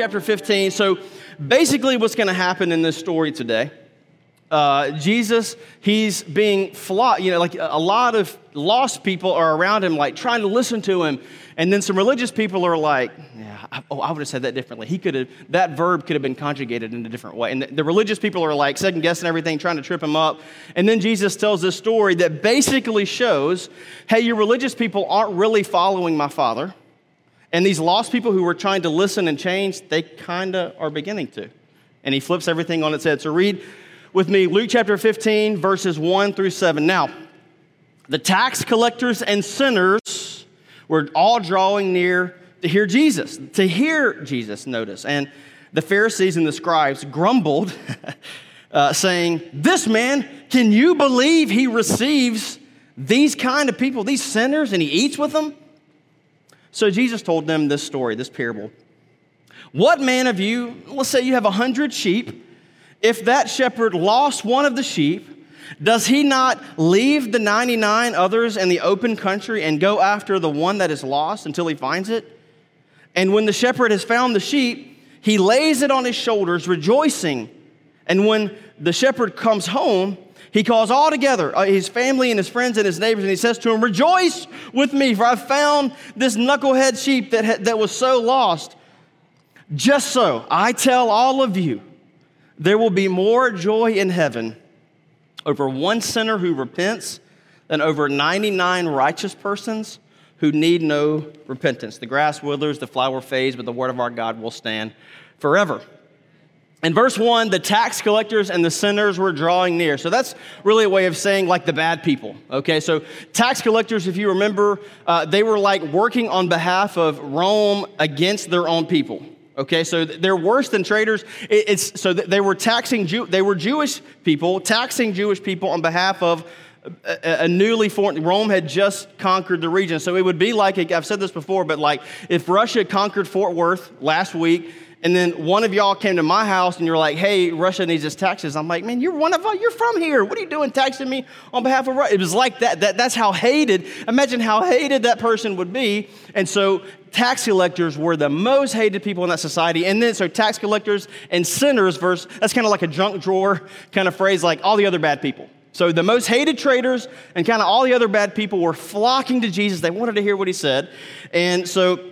chapter 15. So basically, what's going to happen in this story today uh, Jesus, he's being flawed. You know, like a lot of lost people are around him, like trying to listen to him. And then some religious people are like, yeah, I, oh, I would have said that differently. He could have, that verb could have been conjugated in a different way. And the, the religious people are like second guessing everything, trying to trip him up. And then Jesus tells this story that basically shows hey, your religious people aren't really following my Father. And these lost people who were trying to listen and change, they kind of are beginning to. And he flips everything on its head. So read with me Luke chapter 15, verses 1 through 7. Now, the tax collectors and sinners were all drawing near to hear Jesus, to hear Jesus, notice. And the Pharisees and the scribes grumbled, uh, saying, This man, can you believe he receives these kind of people, these sinners, and he eats with them? So Jesus told them this story, this parable. What man of you, let's say you have a hundred sheep, if that shepherd lost one of the sheep, does he not leave the 99 others in the open country and go after the one that is lost until he finds it? And when the shepherd has found the sheep, he lays it on his shoulders, rejoicing. And when the shepherd comes home, he calls all together uh, his family and his friends and his neighbors, and he says to them, Rejoice with me, for I found this knucklehead sheep that, that was so lost. Just so, I tell all of you, there will be more joy in heaven over one sinner who repents than over 99 righteous persons who need no repentance. The grass withers, the flower fades, but the word of our God will stand forever. In verse 1, the tax collectors and the sinners were drawing near. So that's really a way of saying like the bad people. Okay, so tax collectors, if you remember, uh, they were like working on behalf of Rome against their own people. Okay, so they're worse than traitors. It's, so they were taxing, Jew, they were Jewish people, taxing Jewish people on behalf of a, a newly formed, Rome had just conquered the region. So it would be like, I've said this before, but like if Russia conquered Fort Worth last week, and then one of y'all came to my house and you're like, hey, Russia needs its taxes. I'm like, man, you're one of us. You're from here. What are you doing taxing me on behalf of Russia? It was like that. that. That's how hated, imagine how hated that person would be. And so tax collectors were the most hated people in that society. And then, so tax collectors and sinners verse, that's kind of like a junk drawer kind of phrase, like all the other bad people. So the most hated traitors and kind of all the other bad people were flocking to Jesus. They wanted to hear what he said. And so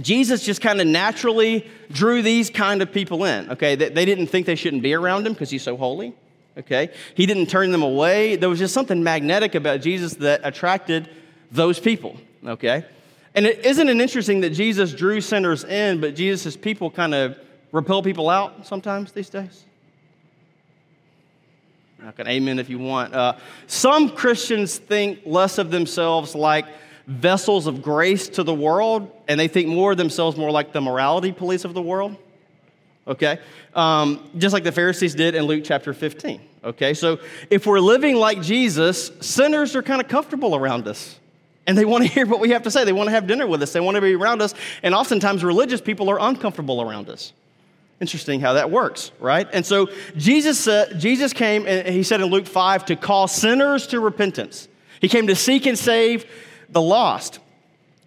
Jesus just kind of naturally drew these kind of people in, okay? They, they didn't think they shouldn't be around him because he's so holy, okay? He didn't turn them away. There was just something magnetic about Jesus that attracted those people, okay? And it, isn't it interesting that Jesus drew sinners in, but Jesus' people kind of repel people out sometimes these days? I can amen if you want. Uh, some Christians think less of themselves like vessels of grace to the world, and they think more of themselves more like the morality police of the world. Okay? Um, just like the Pharisees did in Luke chapter 15. Okay? So if we're living like Jesus, sinners are kind of comfortable around us. And they want to hear what we have to say. They want to have dinner with us. They want to be around us. And oftentimes, religious people are uncomfortable around us. Interesting how that works, right? And so Jesus, said, Jesus came, and he said in Luke 5, to call sinners to repentance. He came to seek and save the lost.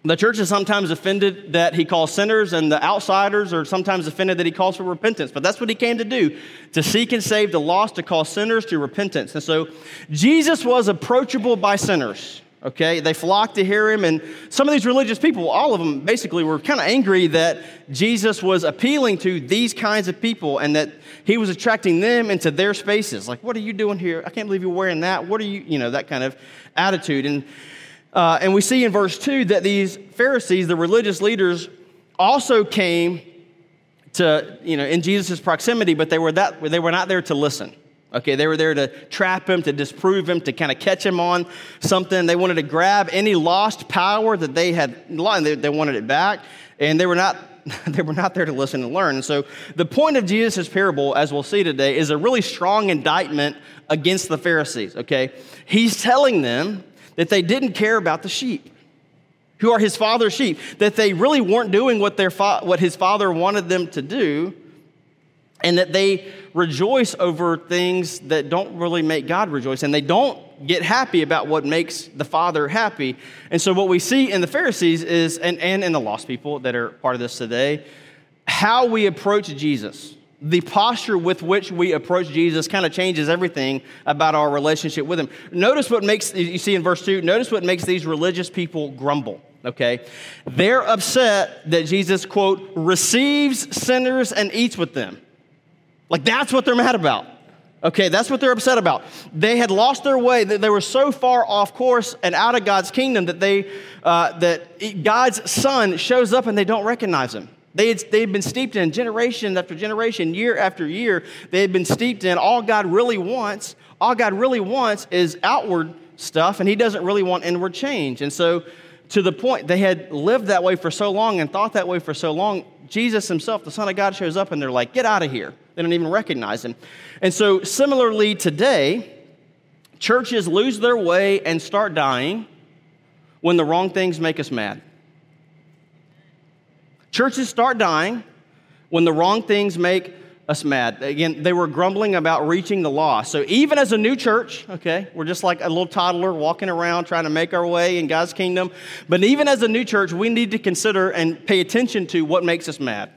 The church is sometimes offended that he calls sinners, and the outsiders are sometimes offended that he calls for repentance. But that's what he came to do to seek and save the lost, to call sinners to repentance. And so Jesus was approachable by sinners. Okay, they flocked to hear him, and some of these religious people, all of them basically were kind of angry that Jesus was appealing to these kinds of people and that he was attracting them into their spaces. Like, what are you doing here? I can't believe you're wearing that. What are you, you know, that kind of attitude. And uh, and we see in verse 2 that these Pharisees, the religious leaders, also came to, you know, in Jesus' proximity, but they were, that, they were not there to listen. Okay, they were there to trap him, to disprove him, to kind of catch him on something. They wanted to grab any lost power that they had, they, they wanted it back, and they were not they were not there to listen and learn. So the point of Jesus' parable, as we'll see today, is a really strong indictment against the Pharisees. Okay, he's telling them that they didn't care about the sheep, who are his father's sheep, that they really weren't doing what, their fa- what his father wanted them to do, and that they rejoice over things that don't really make God rejoice, and they don't get happy about what makes the Father happy. And so, what we see in the Pharisees is, and, and in the lost people that are part of this today, how we approach Jesus, the posture with which we approach Jesus kind of changes everything about our relationship with him. Notice what makes, you see in verse 2, notice what makes these religious people grumble, okay? They're upset that Jesus, quote, receives sinners and eats with them. Like that's what they're mad about. Okay, that's what they're upset about. They had lost their way. They were so far off course and out of God's kingdom that they uh, that God's Son shows up and they don't recognize him. They had, they had been steeped in generation after generation, year after year. They had been steeped in all God really wants. All God really wants is outward stuff, and He doesn't really want inward change. And so, to the point, they had lived that way for so long and thought that way for so long. Jesus Himself, the Son of God, shows up and they're like, Get out of here. They don't even recognize Him. And so, similarly, today, churches lose their way and start dying when the wrong things make us mad. Churches start dying when the wrong things make us mad. Again, they were grumbling about reaching the lost. So even as a new church, okay, we're just like a little toddler walking around trying to make our way in God's kingdom. But even as a new church, we need to consider and pay attention to what makes us mad.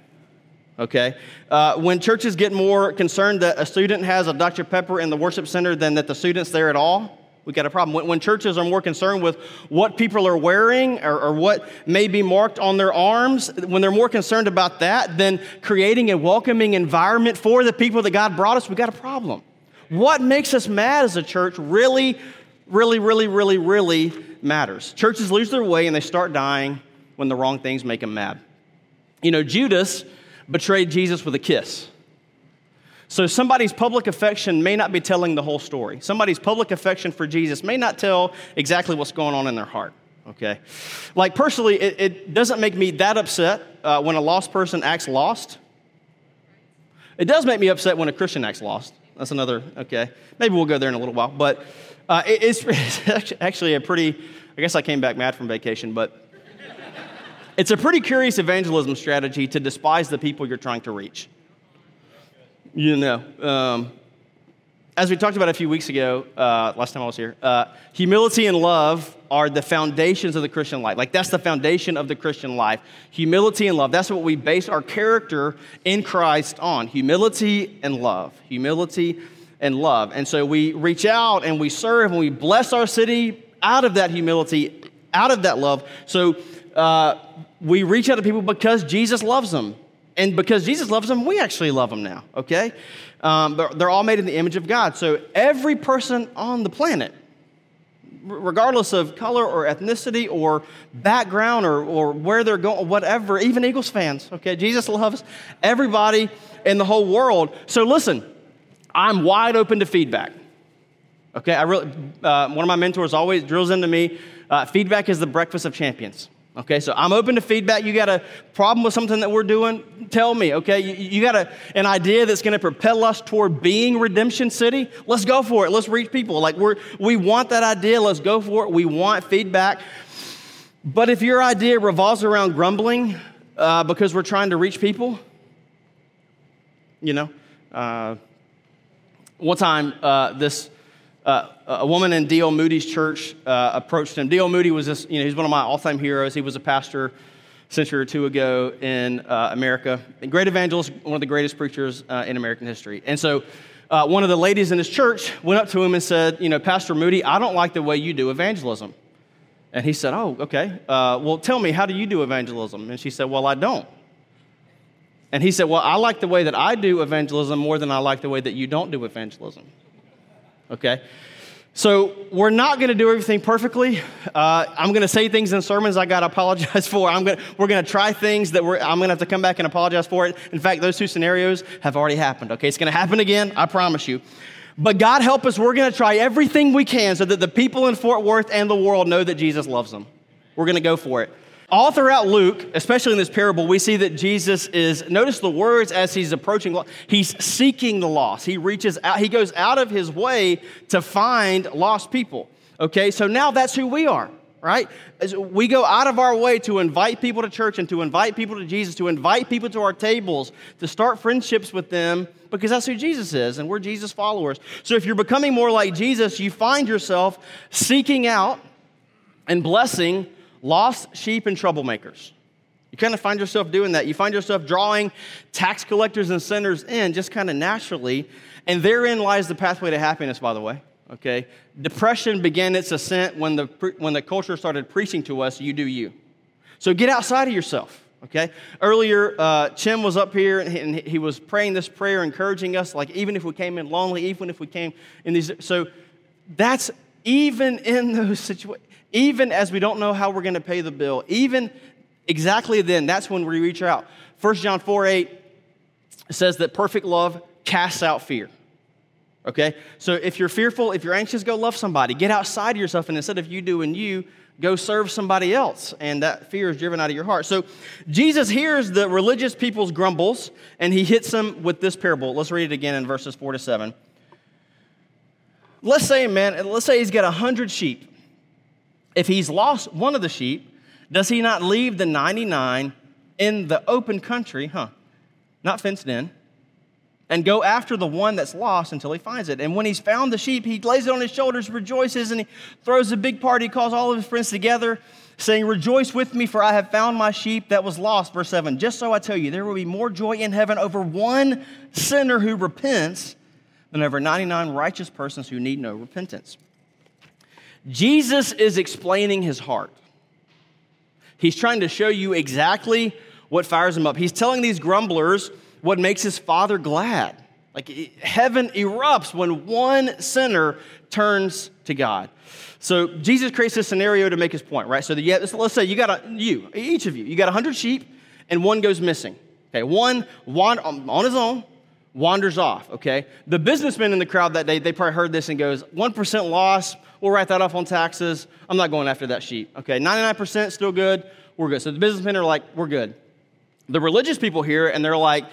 Okay? Uh, when churches get more concerned that a student has a Dr. Pepper in the worship center than that the student's there at all, we got a problem. When, when, churches are more concerned with what people are wearing or, or, what may be marked on their arms, when they're more concerned about that than creating a welcoming environment for the people that God brought us, we got a problem. What makes us mad as a church really, really, really, really, really matters. Churches lose their way and they start dying when the wrong things make them mad. You know, Judas betrayed Jesus with a kiss. So somebody's public affection may not be telling the whole story. Somebody's public affection for Jesus may not tell exactly what's going on in their heart. Okay? Like personally, it, it doesn't make me that upset uh, when a lost person acts lost. It does make me upset when a Christian acts lost. That's another, okay. Maybe we'll go there in a little while. But uh, it, it's, it's actually a pretty, I guess I came back mad from vacation, but it's a pretty curious evangelism strategy to despise the people you're trying to reach. You know, um, as we talked about a few weeks ago, uh, last time I was here, uh, humility and love are the foundations of the Christian life. Like, that's the foundation of the Christian life. Humility and love. That's what we base our character in Christ on humility and love. Humility and love. And so we reach out and we serve and we bless our city out of that humility, out of that love. So uh, we reach out to people because Jesus loves them and because Jesus loves them, we actually love them now, okay? Um, they're all made in the image of God. So every person on the planet, regardless of color or ethnicity or background or, or where they're going, whatever, even Eagles fans, okay? Jesus loves everybody in the whole world. So listen, I'm wide open to feedback. Okay, I really, uh, one of my mentors always drills into me uh, feedback is the breakfast of champions. Okay, so I'm open to feedback. You got a problem with something that we're doing? Tell me, okay? You, you got a, an idea that's going to propel us toward being Redemption City? Let's go for it. Let's reach people. Like, we're, we want that idea. Let's go for it. We want feedback. But if your idea revolves around grumbling uh, because we're trying to reach people, you know, uh, one time uh, this uh, a woman in D.L. Moody's church uh, approached him. D.L. Moody was this, you know, he's one of my all-time heroes. He was a pastor a century or two ago in uh, America. A great evangelist, one of the greatest preachers uh, in American history. And so uh, one of the ladies in his church went up to him and said, you know, Pastor Moody, I don't like the way you do evangelism. And he said, oh, okay. Uh, well, tell me, how do you do evangelism? And she said, well, I don't. And he said, well, I like the way that I do evangelism more than I like the way that you don't do evangelism okay? So we're not going to do everything perfectly. Uh, I'm going to say things in sermons I got to apologize for. I'm gonna, we're going to try things that I'm going to have to come back and apologize for it. In fact, those two scenarios have already happened. Okay, it's going to happen again. I promise you. But God help us. We're going to try everything we can so that the people in Fort Worth and the world know that Jesus loves them. We're going to go for it. All throughout Luke, especially in this parable, we see that Jesus is, notice the words as he's approaching, he's seeking the lost. He reaches out, he goes out of his way to find lost people. Okay, so now that's who we are, right? As we go out of our way to invite people to church and to invite people to Jesus, to invite people to our tables, to start friendships with them, because that's who Jesus is, and we're Jesus followers. So if you're becoming more like Jesus, you find yourself seeking out and blessing lost sheep and troublemakers. You kind of find yourself doing that. You find yourself drawing tax collectors and sinners in just kind of naturally. And therein lies the pathway to happiness, by the way. Okay? Depression began its ascent when the, when the culture started preaching to us, you do you. So get outside of yourself. Okay? Earlier, uh, Chim was up here and he, and he was praying this prayer, encouraging us, like even if we came in lonely, even if we came in these. So that's even in those situations, even as we don't know how we're going to pay the bill, even exactly then, that's when we reach out. 1 John 4 8 says that perfect love casts out fear. Okay? So if you're fearful, if you're anxious, go love somebody. Get outside of yourself, and instead of you doing you, go serve somebody else. And that fear is driven out of your heart. So Jesus hears the religious people's grumbles, and he hits them with this parable. Let's read it again in verses 4 to 7. Let's say, man, let's say he's got a hundred sheep. If he's lost one of the sheep, does he not leave the 99 in the open country, huh? Not fenced in, and go after the one that's lost until he finds it. And when he's found the sheep, he lays it on his shoulders, rejoices, and he throws a big party, he calls all of his friends together, saying, Rejoice with me, for I have found my sheep that was lost. Verse 7 Just so I tell you, there will be more joy in heaven over one sinner who repents than over 99 righteous persons who need no repentance. Jesus is explaining his heart. He's trying to show you exactly what fires him up. He's telling these grumblers what makes his father glad. Like heaven erupts when one sinner turns to God. So Jesus creates this scenario to make his point, right? So the, let's say you got a, you, each of you, you got 100 sheep and one goes missing. Okay, one on his own wanders off, okay? The businessmen in the crowd that day, they probably heard this and goes, 1% loss, we'll write that off on taxes. I'm not going after that sheep, okay? 99% still good, we're good. So the businessmen are like, we're good. The religious people here, and they're like,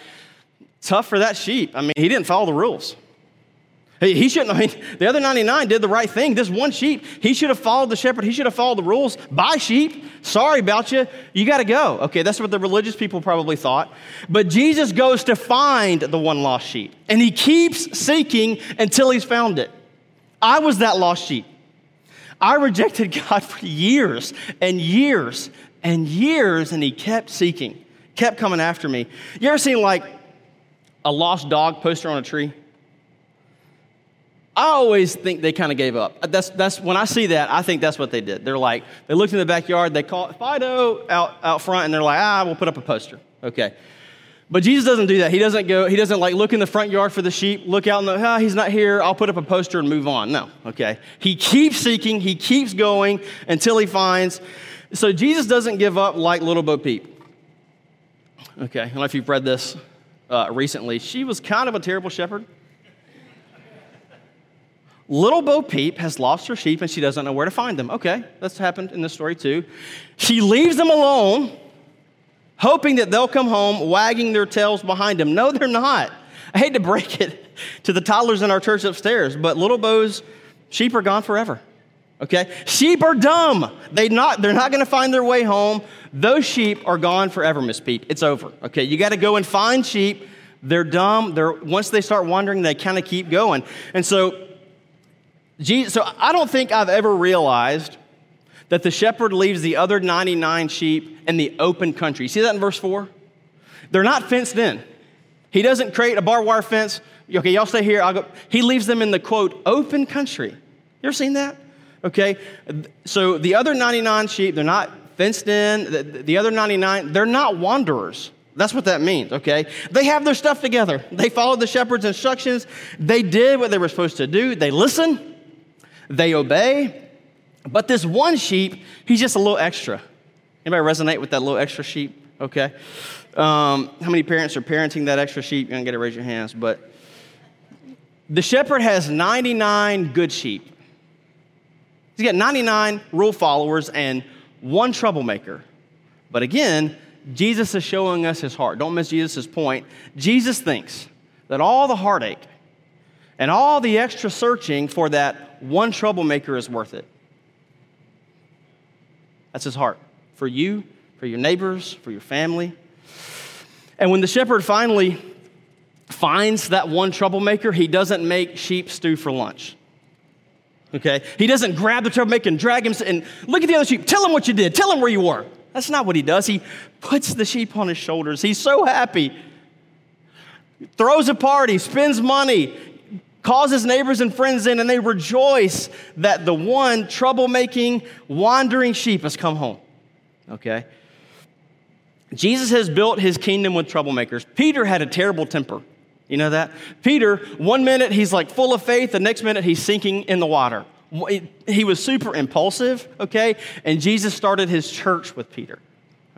tough for that sheep. I mean, he didn't follow the rules. He shouldn't, I mean, the other 99 did the right thing. This one sheep, he should have followed the shepherd. He should have followed the rules. Bye sheep. Sorry about you. You got to go. Okay, that's what the religious people probably thought. But Jesus goes to find the one lost sheep, and he keeps seeking until he's found it. I was that lost sheep. I rejected God for years and years and years, and he kept seeking, kept coming after me. You ever seen like a lost dog poster on a tree? I always think they kind of gave up. That's, that's when I see that, I think that's what they did. They're like, they looked in the backyard, they caught Fido out, out front, and they're like, ah, we'll put up a poster. Okay. But Jesus doesn't do that. He doesn't go, he doesn't like look in the front yard for the sheep, look out and the, ah, he's not here, I'll put up a poster and move on. No, okay. He keeps seeking, he keeps going until he finds. So Jesus doesn't give up like little Bo Peep. Okay, I don't know if you've read this uh, recently. She was kind of a terrible shepherd. Little Bo Peep has lost her sheep and she doesn't know where to find them. Okay, that's happened in this story too. She leaves them alone, hoping that they'll come home wagging their tails behind them. No, they're not. I hate to break it to the toddlers in our church upstairs, but little Bo's sheep are gone forever. Okay? Sheep are dumb. They not, they're not going to find their way home. Those sheep are gone forever, Miss Peep. It's over. Okay? You got to go and find sheep. They're dumb. They're, once they start wandering, they kind of keep going. And so Jesus, so I don't think I've ever realized that the shepherd leaves the other 99 sheep in the open country. You see that in verse 4? They're not fenced in. He doesn't create a barbed wire fence. Okay, y'all stay here. I'll go. He leaves them in the quote, open country. You ever seen that? Okay, so the other 99 sheep, they're not fenced in. The, the other 99, they're not wanderers. That's what that means, okay? They have their stuff together. They followed the shepherd's instructions. They did what they were supposed to do. They listen they obey. But this one sheep, he's just a little extra. Anybody resonate with that little extra sheep? Okay. Um, how many parents are parenting that extra sheep? You don't get to raise your hands, but the shepherd has 99 good sheep. He's got 99 rule followers and one troublemaker. But again, Jesus is showing us his heart. Don't miss Jesus' point. Jesus thinks that all the heartache and all the extra searching for that one troublemaker is worth it. That's his heart for you, for your neighbors, for your family. And when the shepherd finally finds that one troublemaker, he doesn't make sheep stew for lunch. Okay? He doesn't grab the troublemaker and drag him and look at the other sheep. Tell him what you did. Tell him where you were. That's not what he does. He puts the sheep on his shoulders. He's so happy. Throws a party, spends money, calls his neighbors and friends in, and they rejoice that the one troublemaking, wandering sheep has come home. Okay? Jesus has built his kingdom with troublemakers. Peter had a terrible temper. You know that? Peter, one minute he's like full of faith, the next minute he's sinking in the water. He was super impulsive, okay? And Jesus started his church with Peter,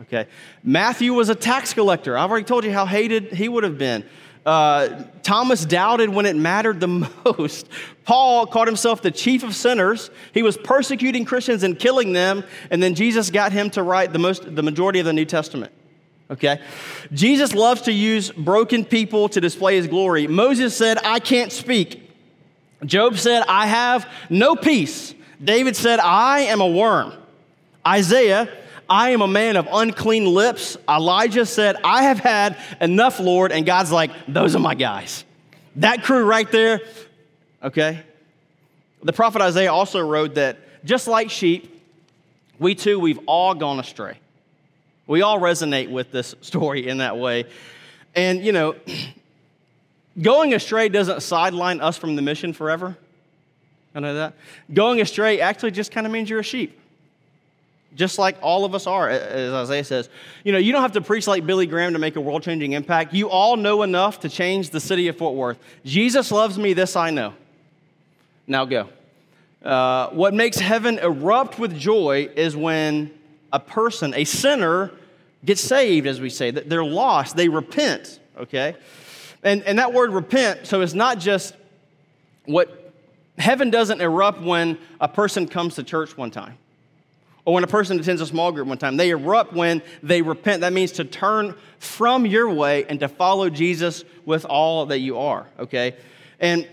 okay? Matthew was a tax collector. I've already told you how hated he would have been. Uh, Thomas doubted when it mattered the most. Paul called himself the chief of sinners. He was persecuting Christians and killing them, and then Jesus got him to write the, most, the majority of the New Testament. Okay? Jesus loves to use broken people to display his glory. Moses said, I can't speak. Job said, I have no peace. David said, I am a worm. Isaiah, I am a man of unclean lips. Elijah said, I have had enough, Lord. And God's like, those are my guys. That crew right there, okay? The prophet Isaiah also wrote that just like sheep, we too, we've all gone astray. We all resonate with this story in that way. And, you know, going astray doesn't sideline us from the mission forever. I know that. Going astray actually just kind of means you're a sheep just like all of us are, as Isaiah says. You know, you don't have to preach like Billy Graham to make a world changing impact. You all know enough to change the city of Fort Worth. Jesus loves me, this I know. Now go. Uh, what makes heaven erupt with joy is when a person, a sinner, gets saved, as we say. They're lost, they repent, okay? And, and that word repent, so it's not just what heaven doesn't erupt when a person comes to church one time or when a person attends a small group one time. They erupt when they repent. That means to turn from your way and to follow Jesus with all that you are, okay? And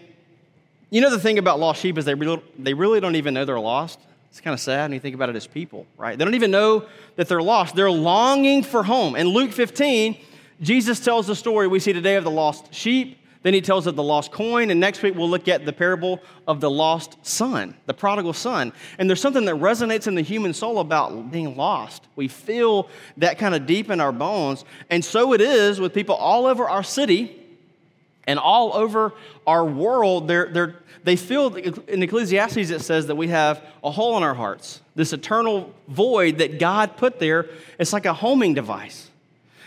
you know the thing about lost sheep is they really, they really don't even know they're lost. It's kind of sad when you think about it as people, right? They don't even know that they're lost. They're longing for home. In Luke 15, Jesus tells the story we see today of the lost sheep then he tells of the lost coin, and next week we'll look at the parable of the lost son, the prodigal son. And there's something that resonates in the human soul about being lost. We feel that kind of deep in our bones. And so it is with people all over our city and all over our world. They're, they're, they feel, in Ecclesiastes, it says that we have a hole in our hearts, this eternal void that God put there. It's like a homing device.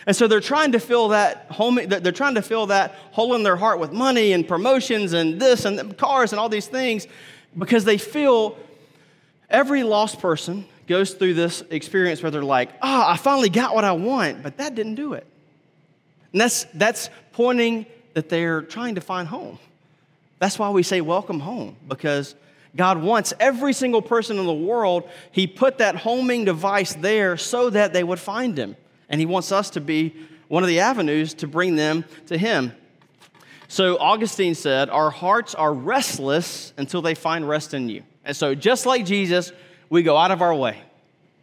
And so they're trying to fill that home, they're trying to fill that hole in their heart with money and promotions and this and cars and all these things because they feel every lost person goes through this experience where they're like, ah, oh, I finally got what I want, but that didn't do it. And that's, that's pointing that they're trying to find home. That's why we say welcome home, because God wants every single person in the world, He put that homing device there so that they would find Him and He wants us to be one of the avenues to bring them to Him. So Augustine said, Our hearts are restless until they find rest in you. And so, just like Jesus, we go out of our way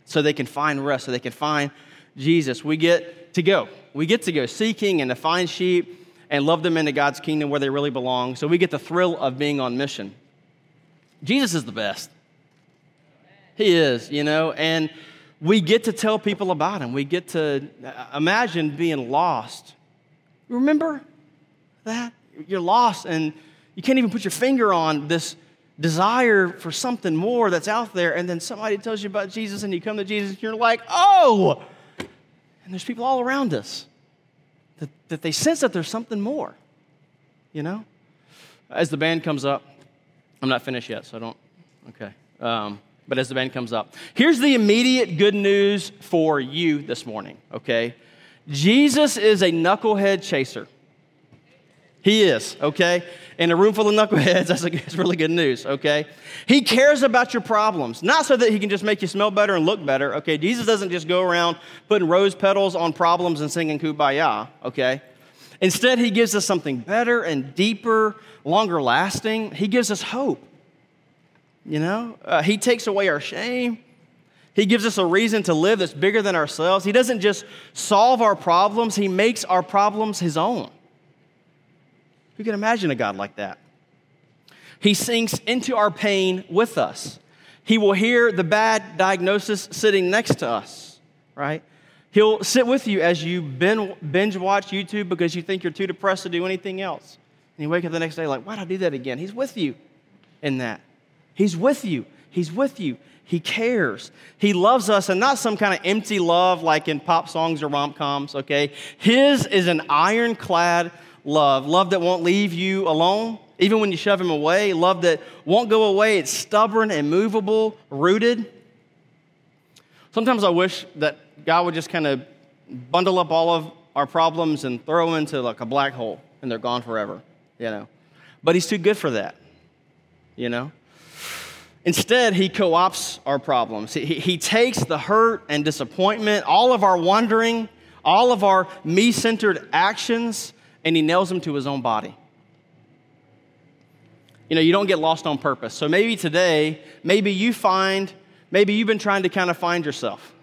so they can find rest, so they can find Jesus. We get to go. We get to go seeking and to find sheep and love them into God's kingdom where they really belong. So we get the thrill of being on mission. Jesus is the best. He is, you know, and we get to tell people about him. We get to uh, imagine being lost. Remember that? You're lost and you can't even put your finger on this desire for something more that's out there. And then somebody tells you about Jesus and you come to Jesus and you're like, oh! And there's people all around us that, that they sense that there's something more, you know? As the band comes up, I'm not finished yet, so I don't, okay. Um, but as the band comes up, here's the immediate good news for you this morning, okay? Jesus is a knucklehead chaser. He is, okay? In a room full of knuckleheads, that's, that's really good news, okay? He cares about your problems, not so that he can just make you smell better and look better, okay? Jesus doesn't just go around putting rose petals on problems and singing kumbaya, okay? Instead, he gives us something better and deeper, longer lasting. He gives us hope. You know, uh, He takes away our shame. He gives us a reason to live that's bigger than ourselves. He doesn't just solve our problems, He makes our problems His own. Who can imagine a God like that? He sinks into our pain with us. He will hear the bad diagnosis sitting next to us. right? He'll sit with you as you binge watch YouTube because you think you're too depressed to do anything else. And you wake up the next day like, why'd I do that again? He's with you in that. He's with you. He's with you. He cares. He loves us, and not some kind of empty love like in pop songs or rom coms, okay? His is an ironclad love, love that won't leave you alone, even when you shove him away, love that won't go away. It's stubborn, immovable, rooted. Sometimes I wish that God would just kind of bundle up all of our problems and throw them into like a black hole and they're gone forever, you know. But He's too good for that, you know. Instead, he co opts our problems. He, he takes the hurt and disappointment, all of our wandering, all of our me centered actions, and he nails them to his own body. You know, you don't get lost on purpose. So maybe today, maybe you find, maybe you've been trying to kind of find yourself.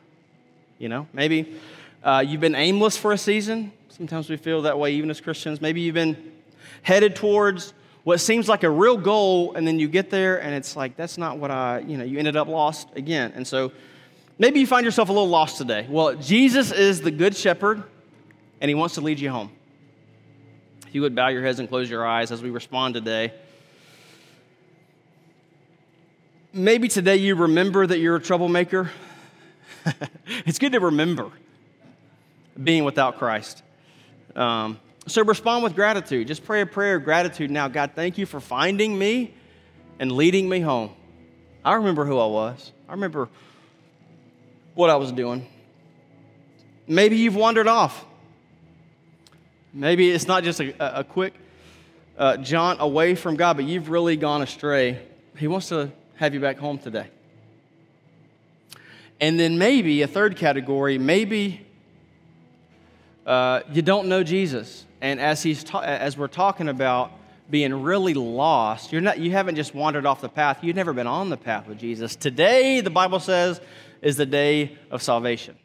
You know, maybe uh, you've been aimless for a season. Sometimes we feel that way, even as Christians. Maybe you've been headed towards what seems like a real goal, and then you get there and it's like, that's not what I, you know, you ended up lost again. And so maybe you find yourself a little lost today. Well, Jesus is the good shepherd, and he wants to lead you home. If you would bow your heads and close your eyes as we respond today. Maybe today you remember that you're a troublemaker. it's good to remember being without Christ. Um, so respond with gratitude. Just pray a prayer of gratitude now. God, thank you for finding me and leading me home. I remember who I was, I remember what I was doing. Maybe you've wandered off. Maybe it's not just a, a quick uh, jaunt away from God, but you've really gone astray. He wants to have you back home today. And then maybe a third category, maybe uh, you don't know Jesus. And as, he's ta- as we're talking about being really lost, you're not, you haven't just wandered off the path, you've never been on the path with Jesus. Today, the Bible says, is the day of salvation.